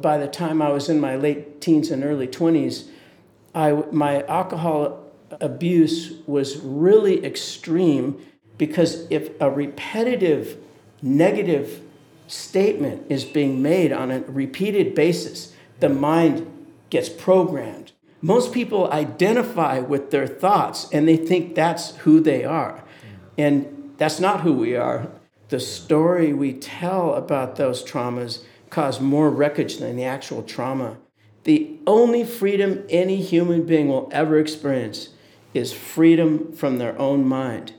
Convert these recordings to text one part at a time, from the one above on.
By the time I was in my late teens and early 20s, I, my alcohol abuse was really extreme because if a repetitive negative statement is being made on a repeated basis, the mind gets programmed. Most people identify with their thoughts and they think that's who they are. And that's not who we are. The story we tell about those traumas cause more wreckage than the actual trauma. The only freedom any human being will ever experience is freedom from their own mind.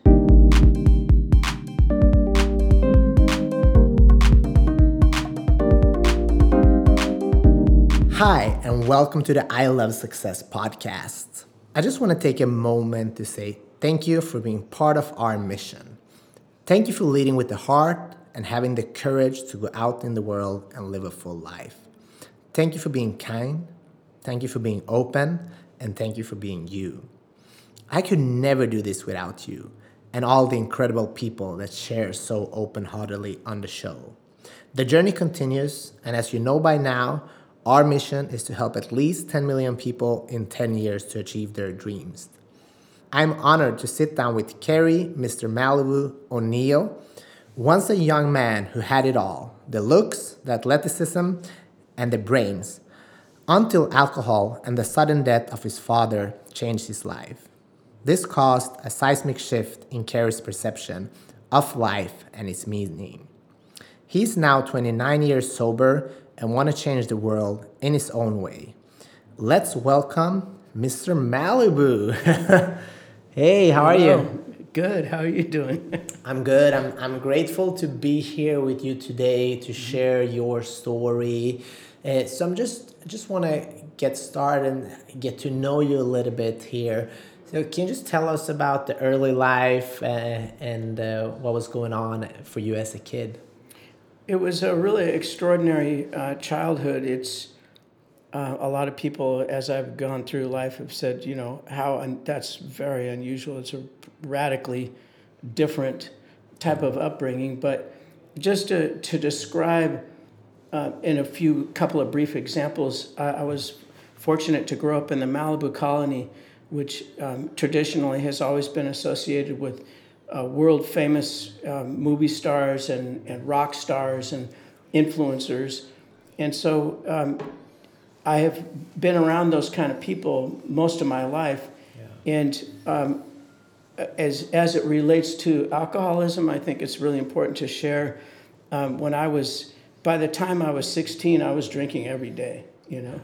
Hi, and welcome to the I Love Success podcast. I just want to take a moment to say thank you for being part of our mission. Thank you for leading with the heart and having the courage to go out in the world and live a full life. Thank you for being kind. Thank you for being open. And thank you for being you. I could never do this without you and all the incredible people that share so open heartedly on the show. The journey continues, and as you know by now, our mission is to help at least 10 million people in 10 years to achieve their dreams. I'm honored to sit down with Cary, Mr. Malibu O'Neal, once a young man who had it all the looks, the athleticism, and the brains, until alcohol and the sudden death of his father changed his life. This caused a seismic shift in Cary's perception of life and its meaning. He's now 29 years sober and want to change the world in his own way. Let's welcome Mr. Malibu. hey, how are you? Good. How are you doing? I'm good. I'm, I'm grateful to be here with you today to share your story. Uh, so I'm just just want to get started and get to know you a little bit here. So can you just tell us about the early life uh, and uh, what was going on for you as a kid? It was a really extraordinary uh, childhood. It's uh, a lot of people, as I've gone through life, have said, you know, how un- that's very unusual. It's a radically different type of upbringing. But just to, to describe uh, in a few couple of brief examples, I, I, was fortunate to grow up in the Malibu colony, which um, traditionally has always been associated with uh, world famous um, movie stars and, and rock stars and influencers. And so um, I have been around those kind of people most of my life. Yeah. And um, as, as it relates to alcoholism, I think it's really important to share. Um, when I was, by the time I was 16, I was drinking every day, you know.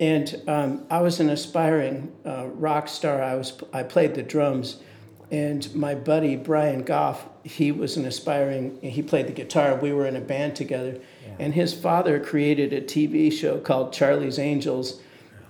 And um, I was an aspiring uh, rock star. I, was, I played the drums and my buddy Brian Goff, he was an aspiring. He played the guitar. We were in a band together, yeah. and his father created a TV show called Charlie's Angels,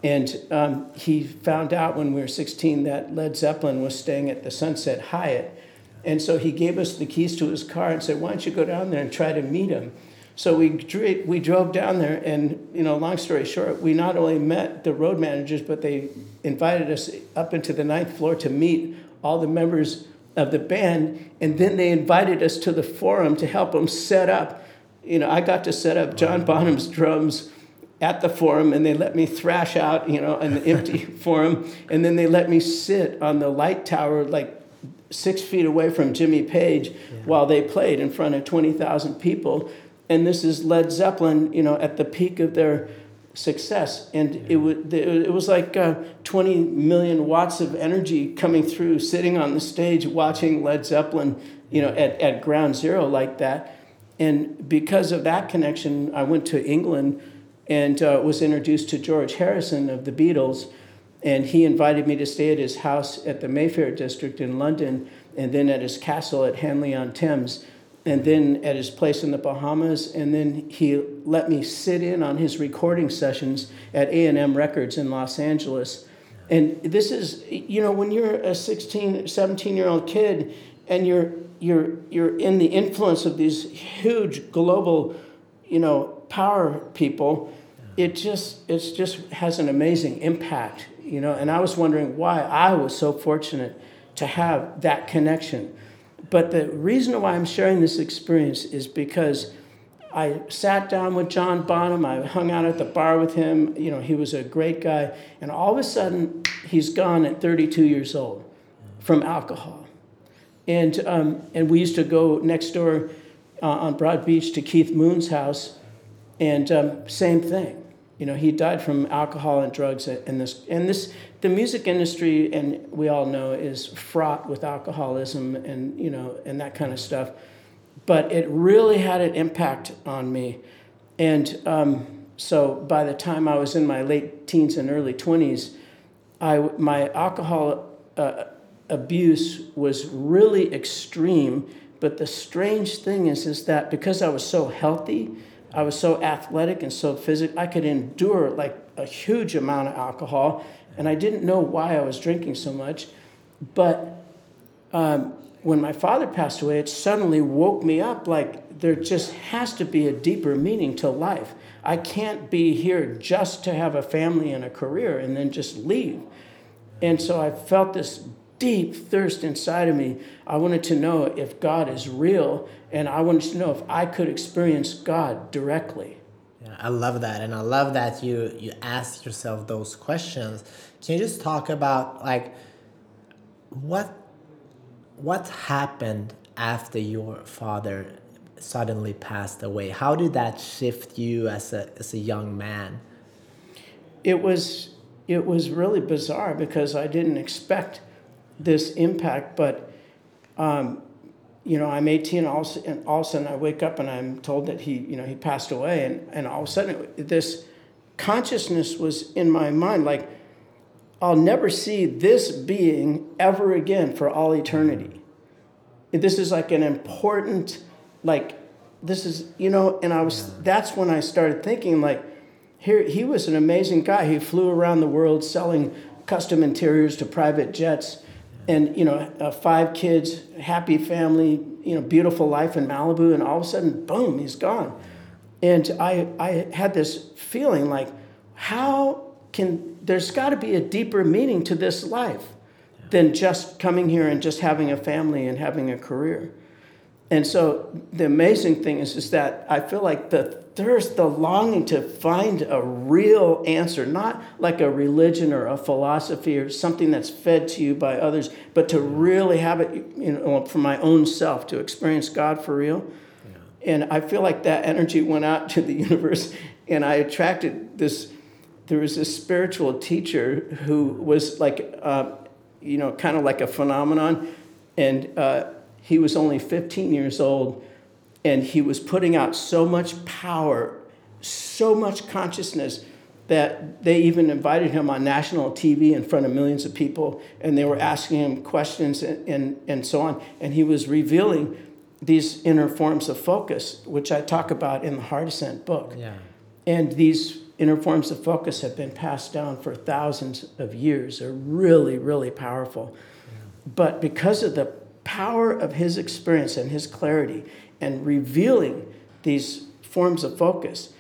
and um, he found out when we were 16 that Led Zeppelin was staying at the Sunset Hyatt, and so he gave us the keys to his car and said, "Why don't you go down there and try to meet him?" So we we drove down there, and you know, long story short, we not only met the road managers, but they invited us up into the ninth floor to meet all the members of the band, and then they invited us to the forum to help them set up. You know, I got to set up John Bonham's drums at the forum, and they let me thrash out, you know, in an empty forum, and then they let me sit on the light tower, like six feet away from Jimmy Page, yeah. while they played in front of twenty thousand people. And this is Led Zeppelin, you know, at the peak of their success. And it, was, it was like uh, 20 million watts of energy coming through, sitting on the stage watching Led Zeppelin, you know, at, at ground zero like that. And because of that connection, I went to England and uh, was introduced to George Harrison of the Beatles. And he invited me to stay at his house at the Mayfair district in London and then at his castle at Henley on Thames and then at his place in the Bahamas, and then he let me sit in on his recording sessions at A&M Records in Los Angeles. And this is, you know, when you're a 16, 17 year old kid and you're, you're, you're in the influence of these huge global, you know, power people, it just, it just has an amazing impact, you know. And I was wondering why I was so fortunate to have that connection but the reason why I'm sharing this experience is because I sat down with John Bonham. I hung out at the bar with him. You know, he was a great guy. And all of a sudden, he's gone at 32 years old from alcohol. And, um, and we used to go next door uh, on Broad Beach to Keith Moon's house, and um, same thing. You know, he died from alcohol and drugs, and this, and this, the music industry, and we all know, is fraught with alcoholism and you know, and that kind of stuff. But it really had an impact on me, and um, so by the time I was in my late teens and early twenties, I my alcohol uh, abuse was really extreme. But the strange thing is, is that because I was so healthy, I was so athletic and so physical, I could endure like a huge amount of alcohol, and I didn't know why I was drinking so much. But um, when my father passed away, it suddenly woke me up like there just has to be a deeper meaning to life. I can't be here just to have a family and a career and then just leave. And so I felt this deep thirst inside of me. I wanted to know if God is real, and I wanted to know if I could experience God directly. Yeah, I love that, and I love that you you ask yourself those questions. Can you just talk about like what what happened after your father suddenly passed away? How did that shift you as a as a young man? It was it was really bizarre because I didn't expect this impact, but um, you know, I'm 18, all, and all of a sudden I wake up and I'm told that he, you know, he passed away, and, and all of a sudden this consciousness was in my mind, like, I'll never see this being ever again for all eternity. This is like an important, like, this is, you know, and I was, that's when I started thinking, like, here, he was an amazing guy. He flew around the world selling custom interiors to private jets and you know uh, five kids happy family you know beautiful life in malibu and all of a sudden boom he's gone. And i i had this feeling like how can there's got to be a deeper meaning to this life than just coming here and just having a family and having a career. And so the amazing thing is, is that I feel like the thirst, the longing to find a real answer, not like a religion or a philosophy or something that's fed to you by others, but to really have it you know, for my own self, to experience God for real. Yeah. And I feel like that energy went out to the universe, and I attracted this. There was this spiritual teacher who was like, uh, you know, kind of like a phenomenon, and uh, he was only 15 years old, and he was putting out so much power, so much consciousness that they even invited him on national TV in front of millions of people, and they were asking him questions and, and, and so on. And he was revealing these inner forms of focus, which I talk about in the Heart Ascent book. Yeah. And these inner forms of focus have been passed down for thousands of years. They're really, really powerful. Yeah. But because of the power of his experience and his clarity and revealing these forms of focus,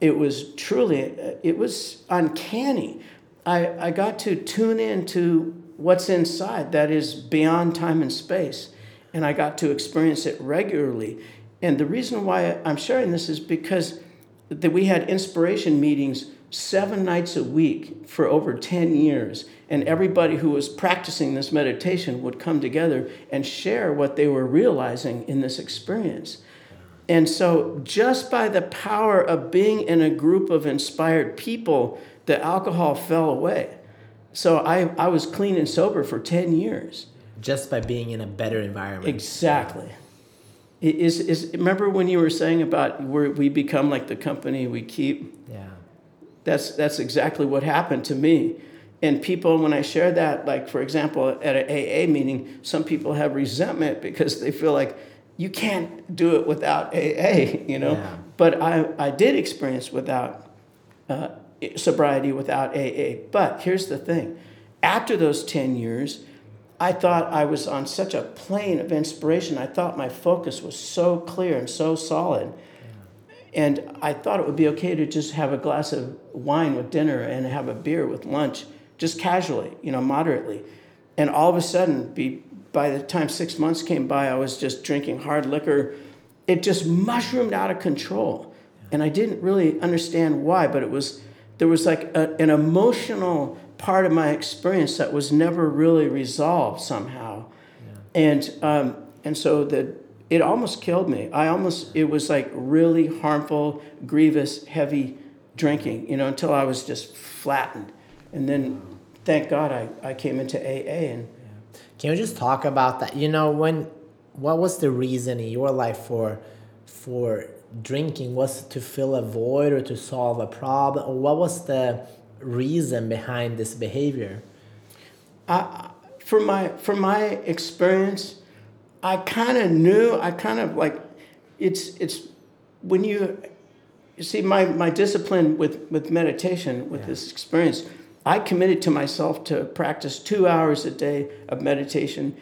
it was truly, uh, it was uncanny. I, I got to tune into what's inside that is beyond time and space, and I got to experience it regularly. And the reason why I'm sharing this is because that we had inspiration meetings seven nights a week for over 10 years. And everybody who was practicing this meditation would come together and share what they were realizing in this experience. And so, just by the power of being in a group of inspired people, the alcohol fell away. So, I, I was clean and sober for 10 years. Just by being in a better environment. Exactly. Is, is, remember when you were saying about where we become like the company we keep? Yeah. That's, that's exactly what happened to me. And people, when I share that, like for example, at an AA meeting, some people have resentment because they feel like you can't do it without AA, you know? Yeah. But I, I did experience without uh, sobriety without AA. But here's the thing after those 10 years, I thought I was on such a plane of inspiration. I thought my focus was so clear and so solid and I thought it would be okay to just have a glass of wine with dinner and have a beer with lunch, just casually, you know, moderately. And all of a sudden, be, by the time six months came by, I was just drinking hard liquor it just mushroomed out of control. And I didn't really understand why, but it was there was like a, an emotional part of my experience that was never really resolved somehow. Yeah. And um, and so the it almost killed me. I almost it was like really harmful, grievous, heavy drinking, you know, until I was just flattened. And then thank God I, I came into AA and yeah. Can you just talk about that? You know, when what was the reason in your life for for drinking was it to fill a void or to solve a problem or what was the reason behind this behavior uh, from my from my experience i kind of knew i kind of like it's it's when you you see my my discipline with with meditation with yeah. this experience i committed to myself to practice two hours a day of meditation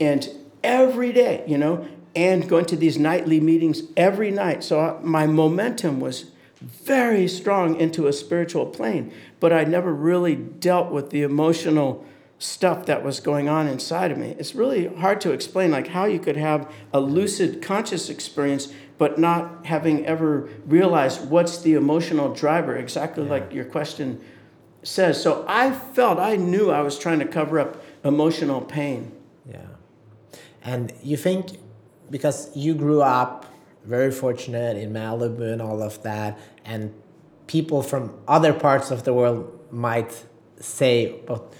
and every day you know and going to these nightly meetings every night. So uh, my momentum was very strong into a spiritual plane, but I never really dealt with the emotional stuff that was going on inside of me. It's really hard to explain like how you could have a lucid conscious experience but not having ever realized what's the emotional driver exactly yeah. like your question says. So I felt I knew I was trying to cover up emotional pain. Yeah. And you think because you grew up very fortunate in Malibu and all of that, and people from other parts of the world might say, "But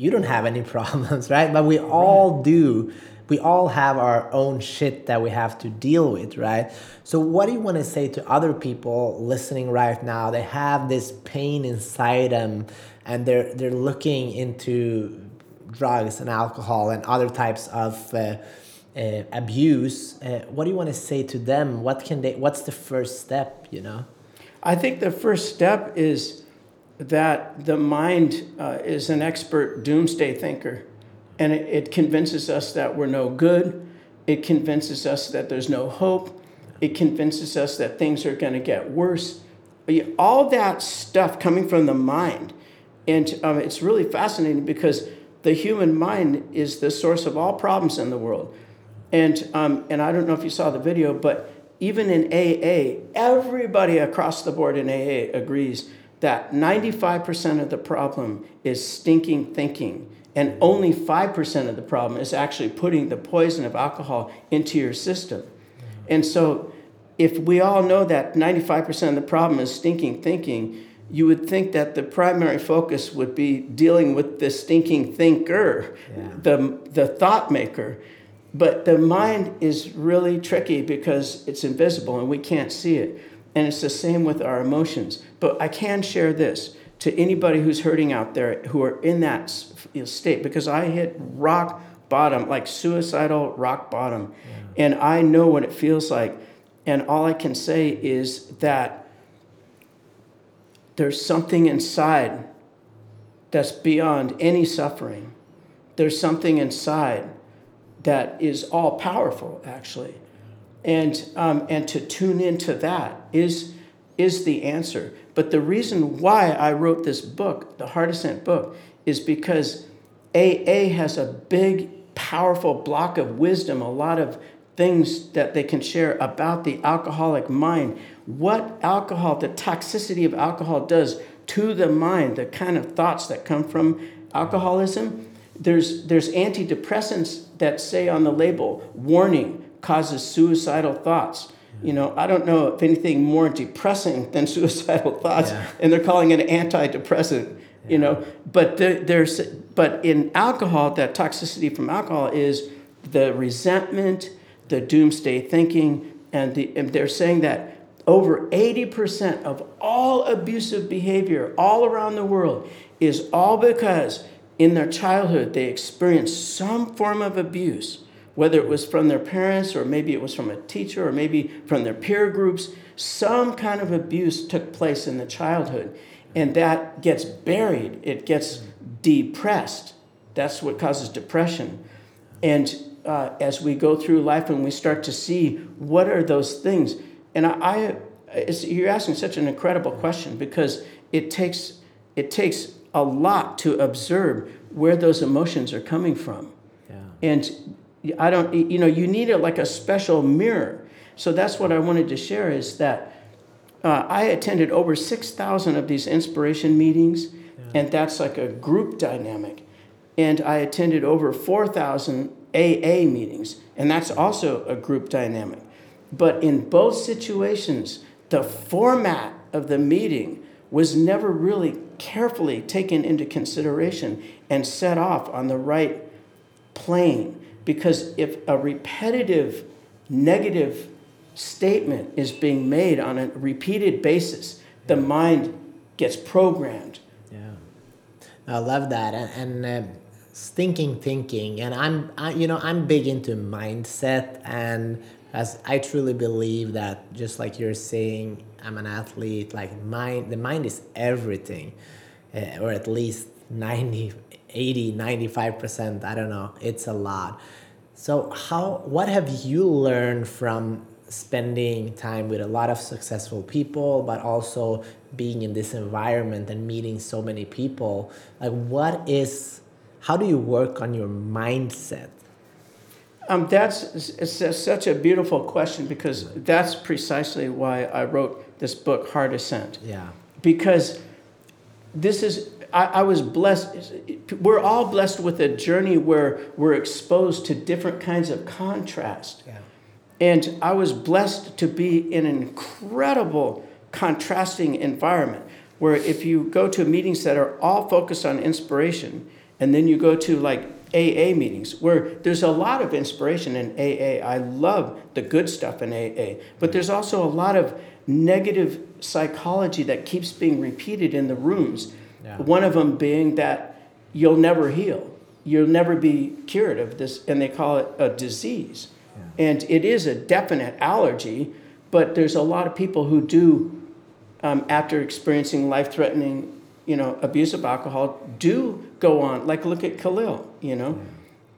you don't have any problems, right?" But we all do. We all have our own shit that we have to deal with, right? So, what do you want to say to other people listening right now? They have this pain inside them, and they're they're looking into drugs and alcohol and other types of uh, uh, abuse uh, what do you want to say to them what can they what's the first step you know i think the first step is that the mind uh, is an expert doomsday thinker. And it, it, convinces us that we're no good. It convinces us that there's no hope. It convinces us that things are going to get worse. All that stuff coming from the mind and um, it's really fascinating because the human mind is the source of all problems in the world. And, um, and I don't know if you saw the video, but even in AA, everybody across the board in AA agrees that 95% of the problem is stinking thinking, and only 5% of the problem is actually putting the poison of alcohol into your system. And so, if we all know that 95% of the problem is stinking thinking, you would think that the primary focus would be dealing with the stinking thinker, yeah. the, the thought maker. But the mind is really tricky because it's invisible and we can't see it. And it's the same with our emotions. But I can share this to anybody who's hurting out there who are in that state because I hit rock bottom, like suicidal rock bottom. Yeah. And I know what it feels like. And all I can say is that there's something inside that's beyond any suffering. There's something inside that is all powerful, actually. And, um, and to tune into that is, is the answer. But the reason why I wrote this book, the Heart Ascent book, is because AA has a big, powerful block of wisdom, a lot of things that they can share about the alcoholic mind, what alcohol, the toxicity of alcohol does to the mind, the kind of thoughts that come from alcoholism. There's, there's antidepressants that say on the label, warning causes suicidal thoughts. You know, I don't know if anything more depressing than suicidal thoughts, yeah. and they're calling it an antidepressant. Yeah. You know, but there's but in alcohol, that toxicity from alcohol is the resentment, the doomsday thinking, and, the, and they're saying that over 80% of all abusive behavior all around the world is all because in their childhood they experienced some form of abuse, whether it was from their parents or maybe it was from a teacher or maybe from their peer groups, some kind of abuse took place in the childhood. And that gets buried, it gets depressed. That's what causes depression. And uh, as we go through life and we start to see what are those things, and I, I you're asking such an incredible question because it takes it takes a lot to observe where those emotions are coming from. Yeah. And I don't, you know, you need it like a special mirror. So that's what I wanted to share is that uh, I attended over 6,000 of these inspiration meetings, yeah. and that's like a group dynamic. And I attended over 4,000 AA meetings, and that's also a group dynamic. But in both situations, the format of the meeting was never really carefully taken into consideration and set off on the right plane. Because if a repetitive negative statement is being made on a repeated basis, the mind gets programmed. Yeah, I love that, and, and uh, thinking, thinking, and I'm, I, you know, I'm big into mindset, and as I truly believe that, just like you're saying, I'm an athlete. Like mind, the mind is everything, uh, or at least 90, 80, 95 percent. I don't know. It's a lot. So how? What have you learned from spending time with a lot of successful people, but also being in this environment and meeting so many people? Like, what is? How do you work on your mindset? Um, that's it's such a beautiful question because that's precisely why I wrote this book, Heart Ascent. Yeah. Because this is, I, I was blessed. We're all blessed with a journey where we're exposed to different kinds of contrast. Yeah. And I was blessed to be in an incredible contrasting environment where if you go to meetings that are all focused on inspiration, and then you go to like AA meetings where there's a lot of inspiration in AA. I love the good stuff in AA, but there's also a lot of negative psychology that keeps being repeated in the rooms. Yeah. One of them being that you'll never heal, you'll never be cured of this, and they call it a disease. Yeah. And it is a definite allergy, but there's a lot of people who do, um, after experiencing life threatening you know, abuse of alcohol do go on. Like look at Khalil, you know,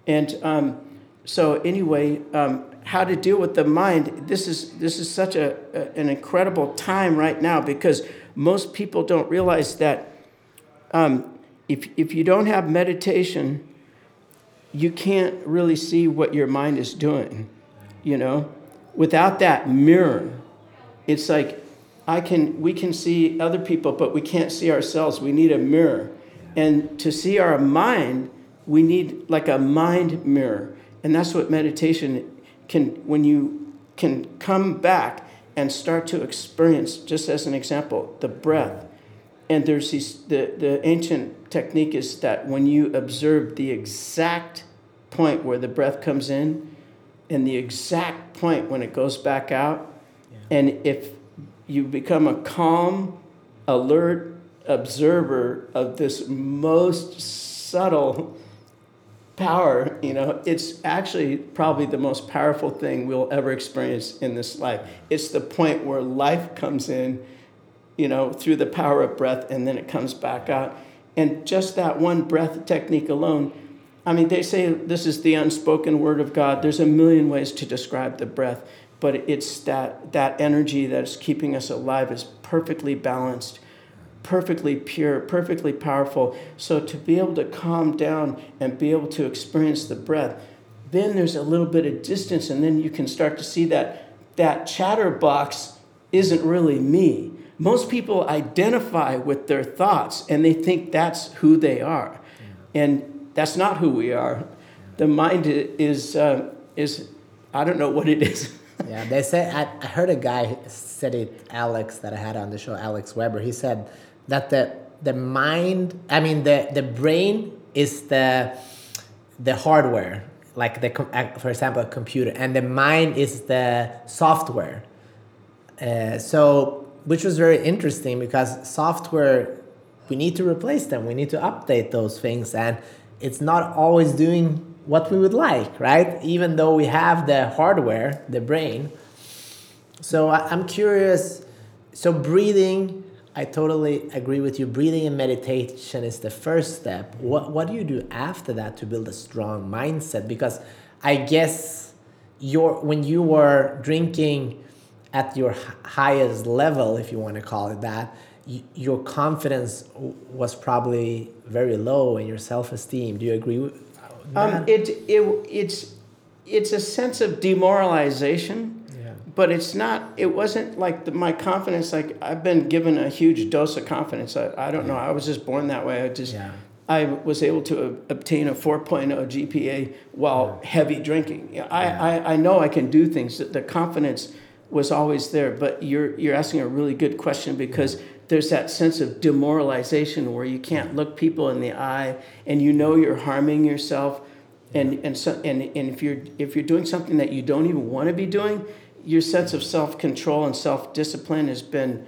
and um, so anyway, um, how to deal with the mind? This is this is such a, a, an incredible time right now because most people don't realize that um, if if you don't have meditation, you can't really see what your mind is doing. You know, without that mirror, it's like I can, we can see other people, but we can't see ourselves. We need a mirror. And to see our mind, we need like a mind mirror. And that's what meditation can, when you can come back and start to experience, just as an example, the breath. And there's these, the, the ancient technique is that when you observe the exact point where the breath comes in and the exact point when it goes back out, yeah. and if you become a calm, alert observer of this most subtle power. You know, it's actually probably the most powerful thing we'll ever experience in this life. It's the point where life comes in, you know, through the power of breath and then it comes back out. And just that one breath technique alone, I mean, they say this is the unspoken word of God. There's a million ways to describe the breath but it's that that energy that's keeping us alive is perfectly balanced perfectly pure perfectly powerful. So to be able to calm down and be able to experience the breath then there's a little bit of distance and then you can start to see that that chatterbox isn't really me. Most people identify with their thoughts and they think that's who they are. And that's not who we are. The mind is uh, is i don't know what it is. Yeah, they say I, I heard a guy said it, Alex, that I had on the show, Alex Weber. He said that the the mind, I mean the the brain is the the hardware, like the for example a computer, and the mind is the software. Uh, so, which was very interesting because software, we need to replace them. We need to update those things, and it's not always doing what we would like, right? Even though we have the hardware, the brain. So I'm curious. So breathing, I totally agree with you. Breathing and meditation is the first step. What what do you do after that to build a strong mindset? Because I guess your when you were drinking at your highest level, if you want to call it that, your confidence was probably very low and your self-esteem. Do you agree with, um, it, it, it's, it's a sense of demoralization. But it's not. It wasn't like the, my confidence. Like I've been given a huge dose of confidence. I, I don't know. I was just born that way. I just Yeah. I was able to obtain a 4.0 GPA while heavy drinking. Yeah, I, I, I know I can do things. The- The confidence was always there, but you're, you're asking a really good question because there's that sense of demoralization where you can't look people in the eye and you know you're harming yourself. And, and, so, and, and if, you're, if you're doing something that you don't even want to be doing, your sense of self-control and self-discipline has been,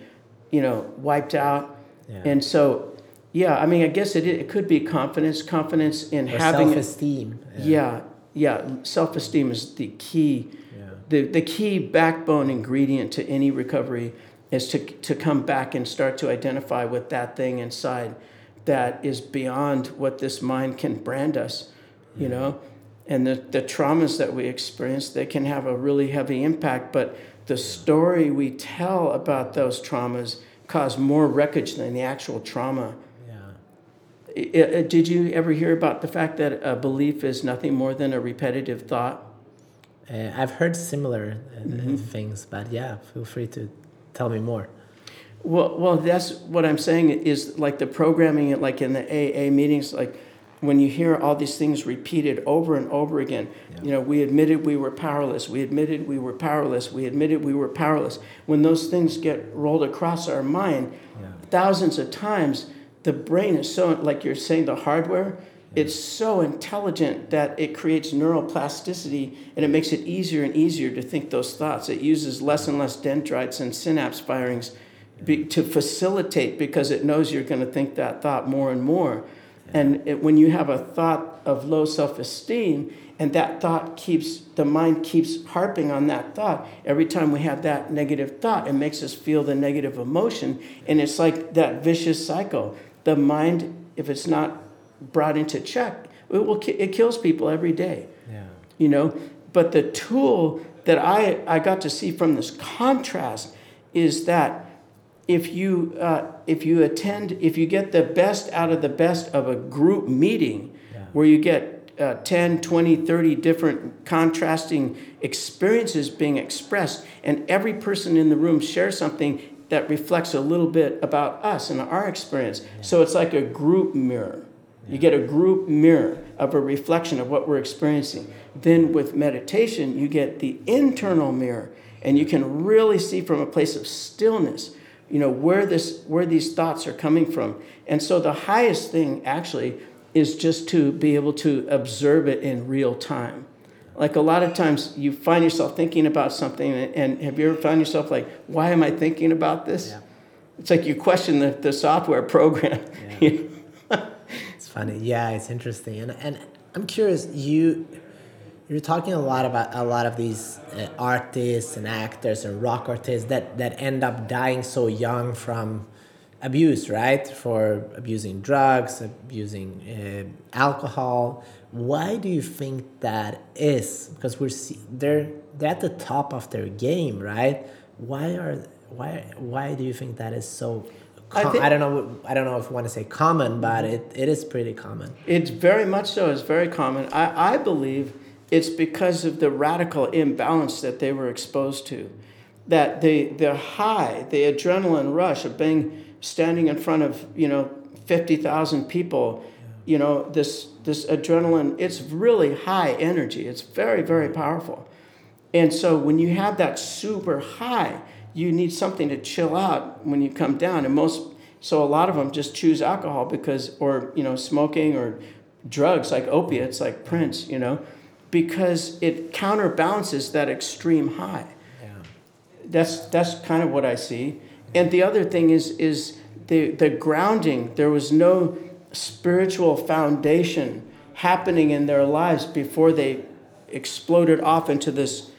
you know, wiped out. Yeah. And so, yeah, I mean, I guess it, it could be confidence, confidence in Or having. self-esteem. yeah, yeah, self-esteem is the key. Yeah. The the key backbone ingredient to any recovery is to to come back and start to identify with that thing inside that is beyond what this mind can brand us, you know. And the, the traumas that we experience, they can have a really heavy impact, but the story we tell about those traumas cause more wreckage than the actual trauma. Yeah. I- I- Did you ever hear about the fact that a belief is nothing more than a repetitive thought? Uh, I've heard similar uh, Mm-hmm. things, but yeah, feel free to tell me more. Well, well, that's what I'm saying is like the programming, like in the AA meetings, like when you hear all these things repeated over and over again, you know, we admitted we were powerless, we admitted we were powerless, we admitted we were powerless. When those things get rolled across our mind Yeah. thousands of times, the brain is so, like you're saying, the hardware, it's so intelligent that it creates neuroplasticity and it makes it easier and easier to think those thoughts. It uses less and less dendrites and synapse firings be, to facilitate because it knows you're going to think that thought more and more. And it, when you have a thought of low self esteem, and that thought keeps, the mind keeps harping on that thought. Every time we have that negative thought, it makes us feel the negative emotion. And it's like that vicious cycle. The mind, if it's not brought into check, it, will, it kills people every day Yeah. you know but the tool that i i got to see from this contrast is that if you uh, if you attend if you get the best out of the best of a group meeting Yeah. where you get uh, 10 20 30 different contrasting experiences being expressed and every person in the room shares something that reflects a little bit about us and our experience so it's like a group mirror you get a group mirror of a reflection of what we're experiencing. Then with meditation, you get the internal mirror and you can really see from a place of stillness, you know, where this where these thoughts are coming from. And so the highest thing actually is just to be able to observe it in real time. Like a lot of times you find yourself thinking about something and, and have you ever found yourself like, why am I thinking about this? Yeah. It's like you question the, the software program. It's funny. Yeah, it's interesting. And and I'm curious, you you're talking a lot about a lot of these uh, artists and actors and rock artists that that end up dying so young from abuse, right? For abusing drugs, abusing uh, alcohol. Why do you think that is? Because we're see- they're they're at the top of their game, right? Why are why why do you think that is so? I think- I don't know. I don't know if you want to say common, but it, it is pretty common. It's very much so. It's very common. I, I believe it's because of the radical imbalance that they were exposed to. That the, the high, the adrenaline rush of being standing in front of, you know, 50,000 people, you know, this, this adrenaline, it's really high energy. It's very, very powerful. And so when you have that super high, you need something to chill out when you come down. And most, so a lot of them just choose alcohol because, or, you know, smoking or drugs like opiates, like Prince, you know, because it counterbalances that extreme high. Yeah. That's, that's kind of what I see. And the other thing is, is the, the grounding. There was no spiritual foundation happening in their lives before they exploded off into this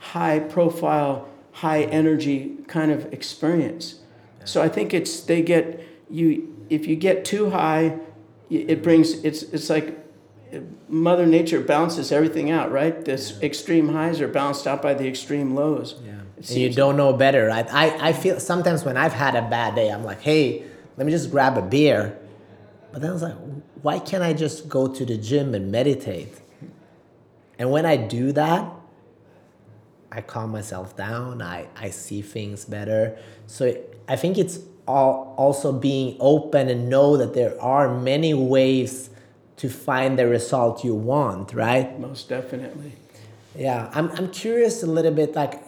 high profile, high energy kind of experience. So I think it's they get you if you get too high, it brings it's it's like Mother Nature balances everything out, right? This extreme highs are balanced out by the extreme lows. Yeah. And you don't know better, right? I, I feel sometimes when I've had a bad day, I'm like, hey, let me just grab a beer. But then I was like, why can't I just go to the gym and meditate? And when I do that, I calm myself down. I, I see things better. So I think it's all also being open and know that there are many ways to find the result you want, right? Most definitely. Yeah, I'm, I'm curious a little bit like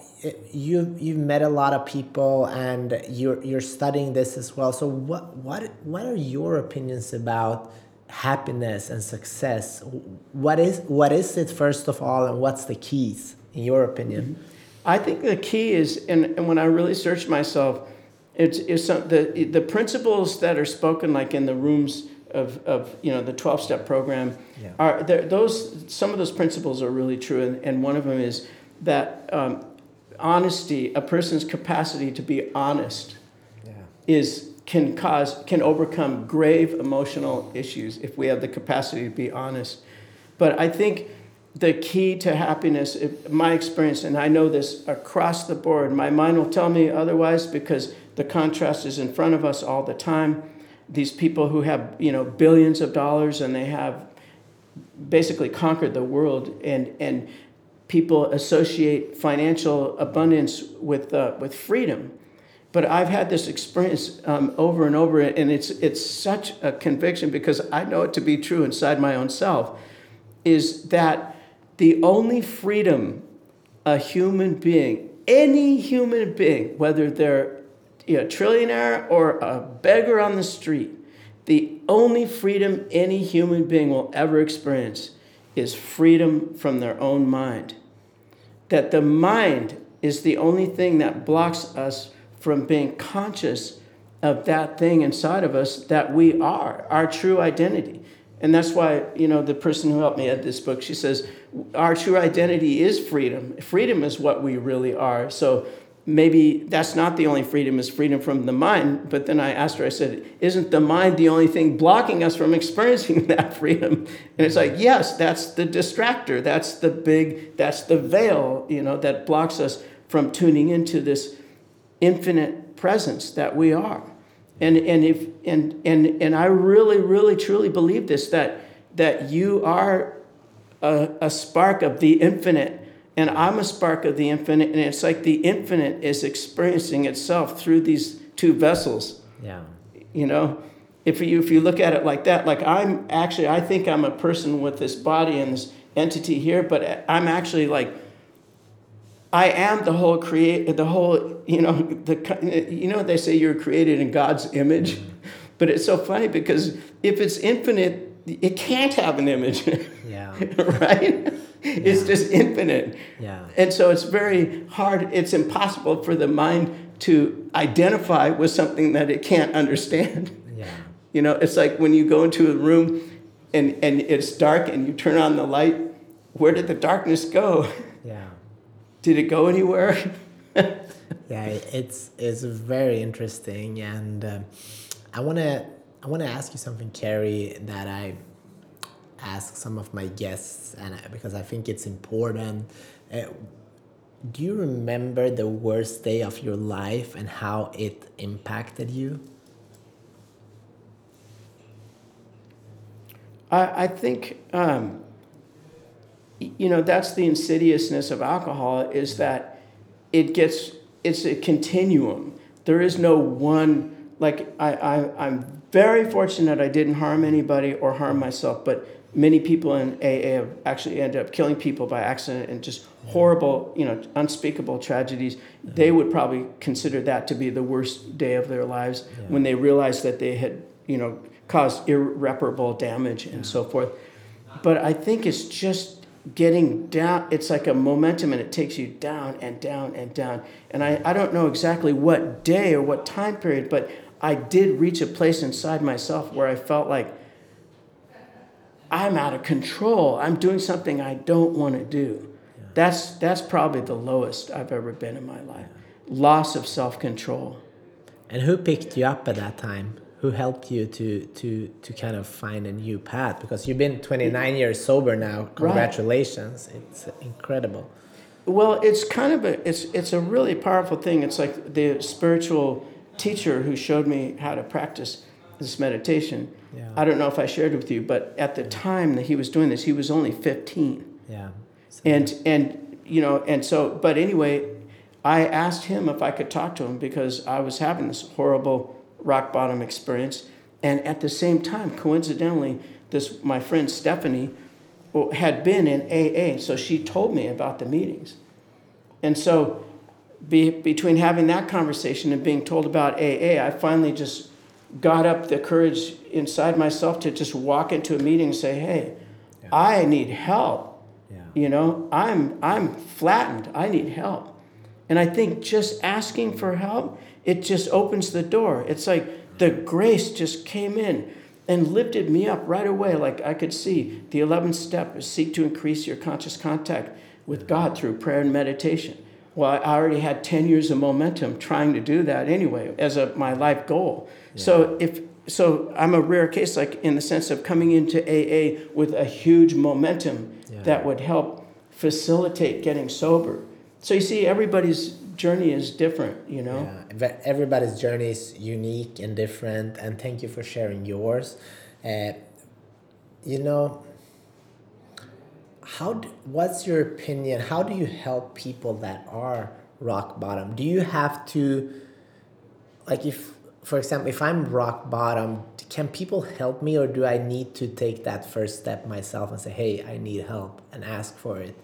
you you've met a lot of people and you're you're studying this as well. So what what what are your opinions about happiness and success? What is what is it first of all, and what's the keys in your opinion? Mm -hmm. I think the key is, and, and when I really searched myself, it's, it's some, the the principles that are spoken like in the rooms of, of you know the 12 step program yeah. are there those some of those principles are really true and, and one of them is that um, honesty, a person's capacity to be honest, yeah. is can cause can overcome grave emotional issues if we have the capacity to be honest. But I think the key to happiness, if, my experience, and I know this across the board, my mind will tell me otherwise because the contrast is in front of us all the time. These people who have you know billions of dollars and they have basically conquered the world and and people associate financial abundance with, uh, with freedom. But I've had this experience um, over and over, and it's, it's such a conviction because I know it to be true inside my own self is that the only freedom a human being, any human being, whether they're a trillionaire or a beggar on the street, the only freedom any human being will ever experience is freedom from their own mind that the mind is the only thing that blocks us from being conscious of that thing inside of us that we are, our true identity. And that's why, you know, the person who helped me edit this book, she says, our true identity is freedom. Freedom is what we really are. So maybe that's not the only freedom is freedom from the mind. But then i asked her i said isn't the mind the only thing blocking us from experiencing that freedom? And it's like yes that's the distractor that's the big that's the veil you know that blocks us from tuning into this infinite presence that we are. And and if and and and i really really truly believe this that that you are a, a spark of the infinite and I'm a spark of the infinite, and it's like the infinite is experiencing itself through these two vessels. Yeah. You know, if you if you look at it like that, like I'm actually I think I'm a person with this body and this entity here, but I'm actually like I am the whole create the whole you know the you know they say you're created in God's image, but it's so funny because if it's infinite, it can't have an image. Yeah. right it's just infinite. Yeah. And so it's very hard, it's impossible for the mind to identify with something that it can't understand. Yeah. You know, it's like when you go into a room and, and it's dark and you turn on the light, where did the darkness go? Yeah. Did it go anywhere? yeah, it's it's very interesting, and uh, I wanna I wanna ask you something, Cary, that I ask some of my guests, and because I think it's important. Uh, do you remember the worst day of your life and how it impacted you? I, I think, um, you know, that's the insidiousness of alcohol is that it gets, it's a continuum. There is no one, like, I, I, I'm very fortunate I didn't harm anybody or harm myself, but many people in AA have actually ended up killing people by accident and just horrible, you know, unspeakable tragedies. Yeah. They would probably consider that to be the worst day of their lives yeah. when they realized that they had, you know, caused irreparable damage and yeah. so forth. But I think it's just getting down. It's like a momentum and it takes you down and down and down. And I, I don't know exactly what day or what time period, but I did reach a place inside myself where I felt like, I'm out of control. I'm doing something I don't want to do. Yeah. That's, that's probably the lowest I've ever been in my life. Loss of self control. And who picked you up at that time? Who helped you to, to, to kind of find a new path? Because you've been 29 years sober now. Congratulations. Right. It's incredible. Well, it's kind of a it's it's a really powerful thing. It's like the spiritual teacher who showed me how to practice this meditation yeah. I don't know if I shared with you, but at the time that he was doing this, he was only 15. Yeah. And and you know, and so, but anyway, I asked him if I could talk to him because I was having this horrible rock bottom experience. And at the same time, coincidentally, this my friend Stephanie had been in AA, so she told me about the meetings. And so, be, between having that conversation and being told about AA, I finally just got up the courage inside myself to just walk into a meeting and say, "Hey, yeah. I need help. Yeah. You know, I'm I'm flattened. I need help." And I think just asking for help, it just opens the door. It's like the grace just came in and lifted me up right away. Like I could see the 11th step is seek to increase your conscious contact with God through prayer and meditation. Well, I already had 10 years of momentum trying to do that anyway as a, my life goal. Yeah. So if so I'm a rare case like in the sense of coming into AA with a huge momentum yeah. that would help facilitate getting sober. So you see everybody's journey is different, you know. Yeah. Everybody's journey is unique and different and thank you for sharing yours. Uh, you know, how do, what's your opinion how do you help people that are rock bottom do you have to like if for example if i'm rock bottom can people help me or do i need to take that first step myself and say hey i need help and ask for it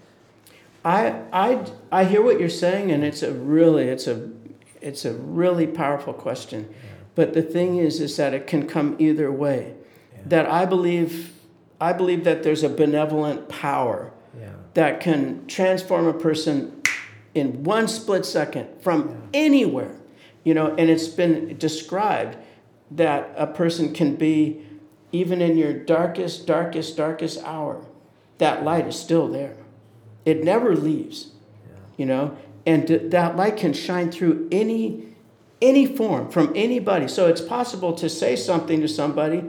i i i hear what you're saying and it's a really it's a it's a really powerful question yeah. but the thing is is that it can come either way yeah. that i believe I believe that there's a benevolent power yeah. that can transform a person in one split second from anywhere. You know, and it's been described that a person can be even in your darkest, darkest, darkest hour, that light is still there. It never leaves. Yeah. You know, and that light can shine through any any form from anybody. So it's possible to say something to somebody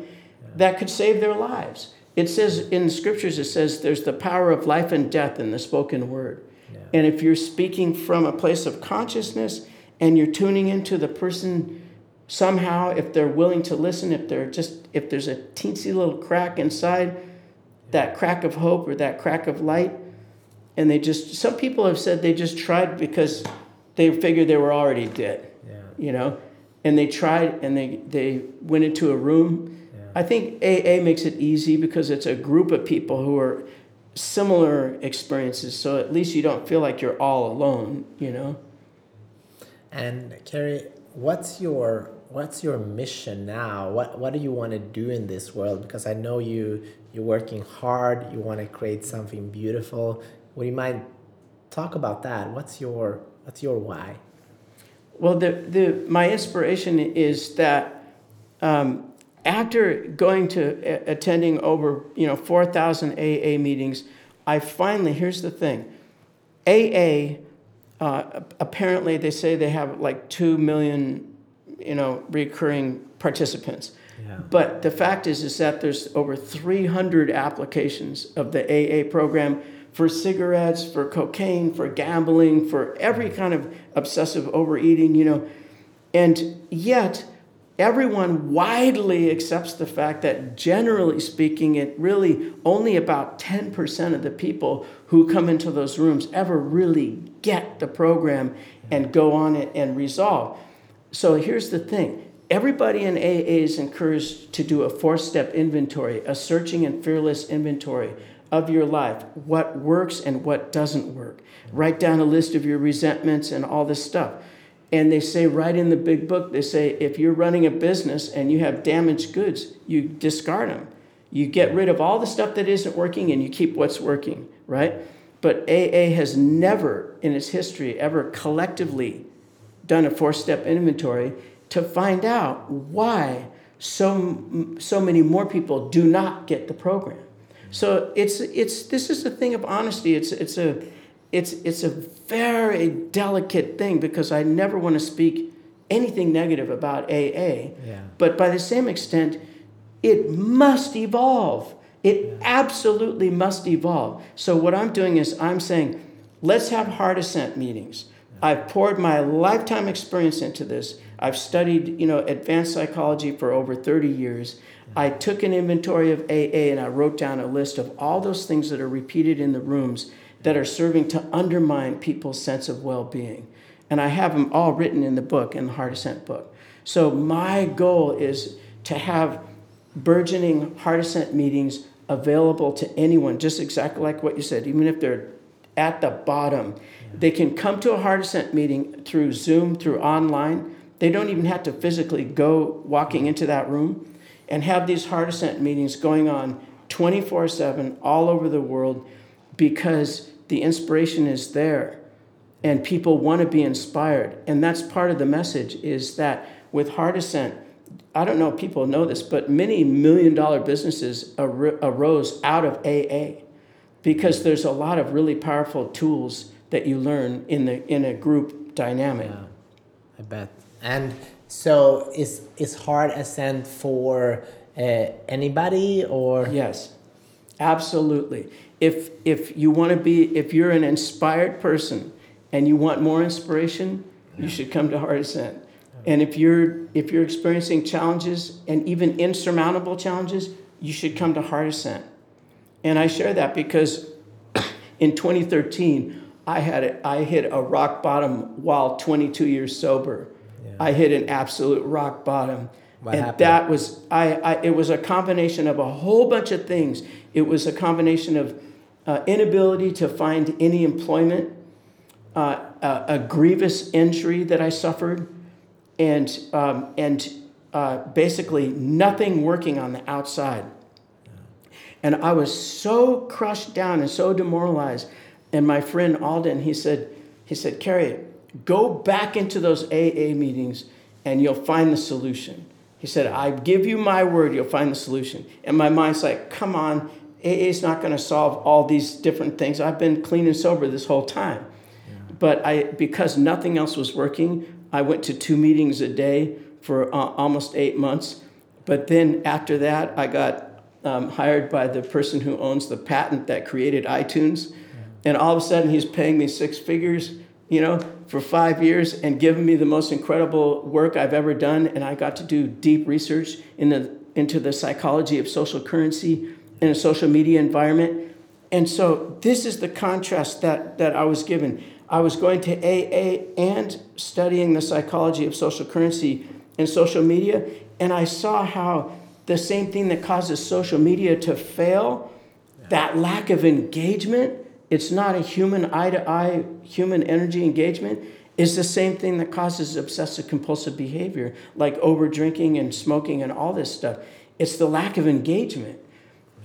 that could save their lives. It says in the scriptures, it says there's the power of life and death in the spoken word. Yeah. And if you're speaking from a place of consciousness and you're tuning into the person somehow, if they're willing to listen, if they're just if there's a teensy little crack inside, that crack of hope or that crack of light, and they just some people have said they just tried because they figured they were already dead. Yeah. You know? And they tried and they they went into a room yeah. I think AA makes it easy because it's a group of people who are similar experiences, so at least you don't feel like you're all alone, you know. And Cary, what's your what's your mission now? What what do you want to do in this world? Because I know you you're working hard. You want to create something beautiful. Would you mind talk about that? What's your what's your why? Well, the the my inspiration is that. Um, after going to attending over you know 4,000 AA meetings, I finally here's the thing, AA. Uh, apparently, they say they have like two million, you know, recurring participants. Yeah. But the fact is, is that there's over 300 applications of the AA program for cigarettes, for cocaine, for gambling, for every kind of obsessive overeating, you know, and yet everyone widely accepts the fact that generally speaking it really only about 10% of the people who come into those rooms ever really get the program and go on it and resolve. So here's the thing. Everybody in aa is encouraged to do a four step inventory a searching and fearless inventory of your life what works and what doesn't work. Write down a list of your resentments and all this stuff and they say right in the big book, they say if you're running a business and you have damaged goods, you discard them. You get rid of all the stuff that isn't working and you keep what's working, right? But AA has never in its history ever collectively done a four step inventory to find out why so, so many more people do not get the program. So it's, it's, this is a thing of honesty. It's, it's a, it's, it's a very delicate thing because I never want to speak anything negative about AA. Yeah. But by the same extent, it must evolve. It yeah. absolutely must evolve. So what I'm doing is I'm saying, let's have heart ascent meetings. I've poured my lifetime experience into this. I've studied, you know, advanced psychology for over 30 years. I took an inventory of AA and I wrote down a list of all those things that are repeated in the rooms that are serving to undermine people's sense of well being. And I have them all written in the book, in the Heart Ascent book. So my goal is to have burgeoning Heart Ascent meetings available to anyone, just exactly like what you said, even if they're at the bottom. They can come to a Heart Ascent meeting through Zoom, through online. They don't even have to physically go walking into that room and have these Heart Ascent meetings going on 24 7 all over the world because the inspiration is there and people want to be inspired. And that's part of the message is that with Heart Ascent, I don't know if people know this, but many million dollar businesses ar- arose out of AA because there's a lot of really powerful tools that you learn in the in a group dynamic. Yeah, I bet. And so is is Heart Ascent for uh, anybody or Yes. Absolutely. If if you want to be if you're an inspired person and you want more inspiration, you should come to Heart Ascent. And if you're if you're experiencing challenges and even insurmountable challenges, you should come to Heart Ascent. And I share that because in 2013, I had a, I hit a rock bottom while 22 years sober. Yeah. I hit an absolute rock bottom. What and happened? that was I, I it was a combination of a whole bunch of things. It was a combination of uh, inability to find any employment, uh, a, a grievous injury that I suffered, and um, and uh, basically nothing working on the outside. And I was so crushed down and so demoralized. And my friend Alden, he said, he said, Cary, go back into those AA meetings and you'll find the solution. He said, I give you my word, you'll find the solution. And my mind's like, come on, AA is not going to solve all these different things. I've been clean and sober this whole time. But I, because nothing else was working, I went to two meetings a day for uh, almost eight months. But then after that, I got um, hired by the person who owns the patent that created iTunes. And all of a sudden, he's paying me six figures, you know, for five years and giving me the most incredible work I've ever done. And I got to do deep research in the, into the psychology of social currency in a social media environment. And so this is the contrast that, that I was given. I was going to AA and studying the psychology of social currency and social media, and I saw how the same thing that causes social media to fail, that lack of engagement, it's not a human eye to eye human energy engagement, is the same thing that causes obsessive compulsive behavior, like over drinking and smoking and all this stuff. It's the lack of engagement.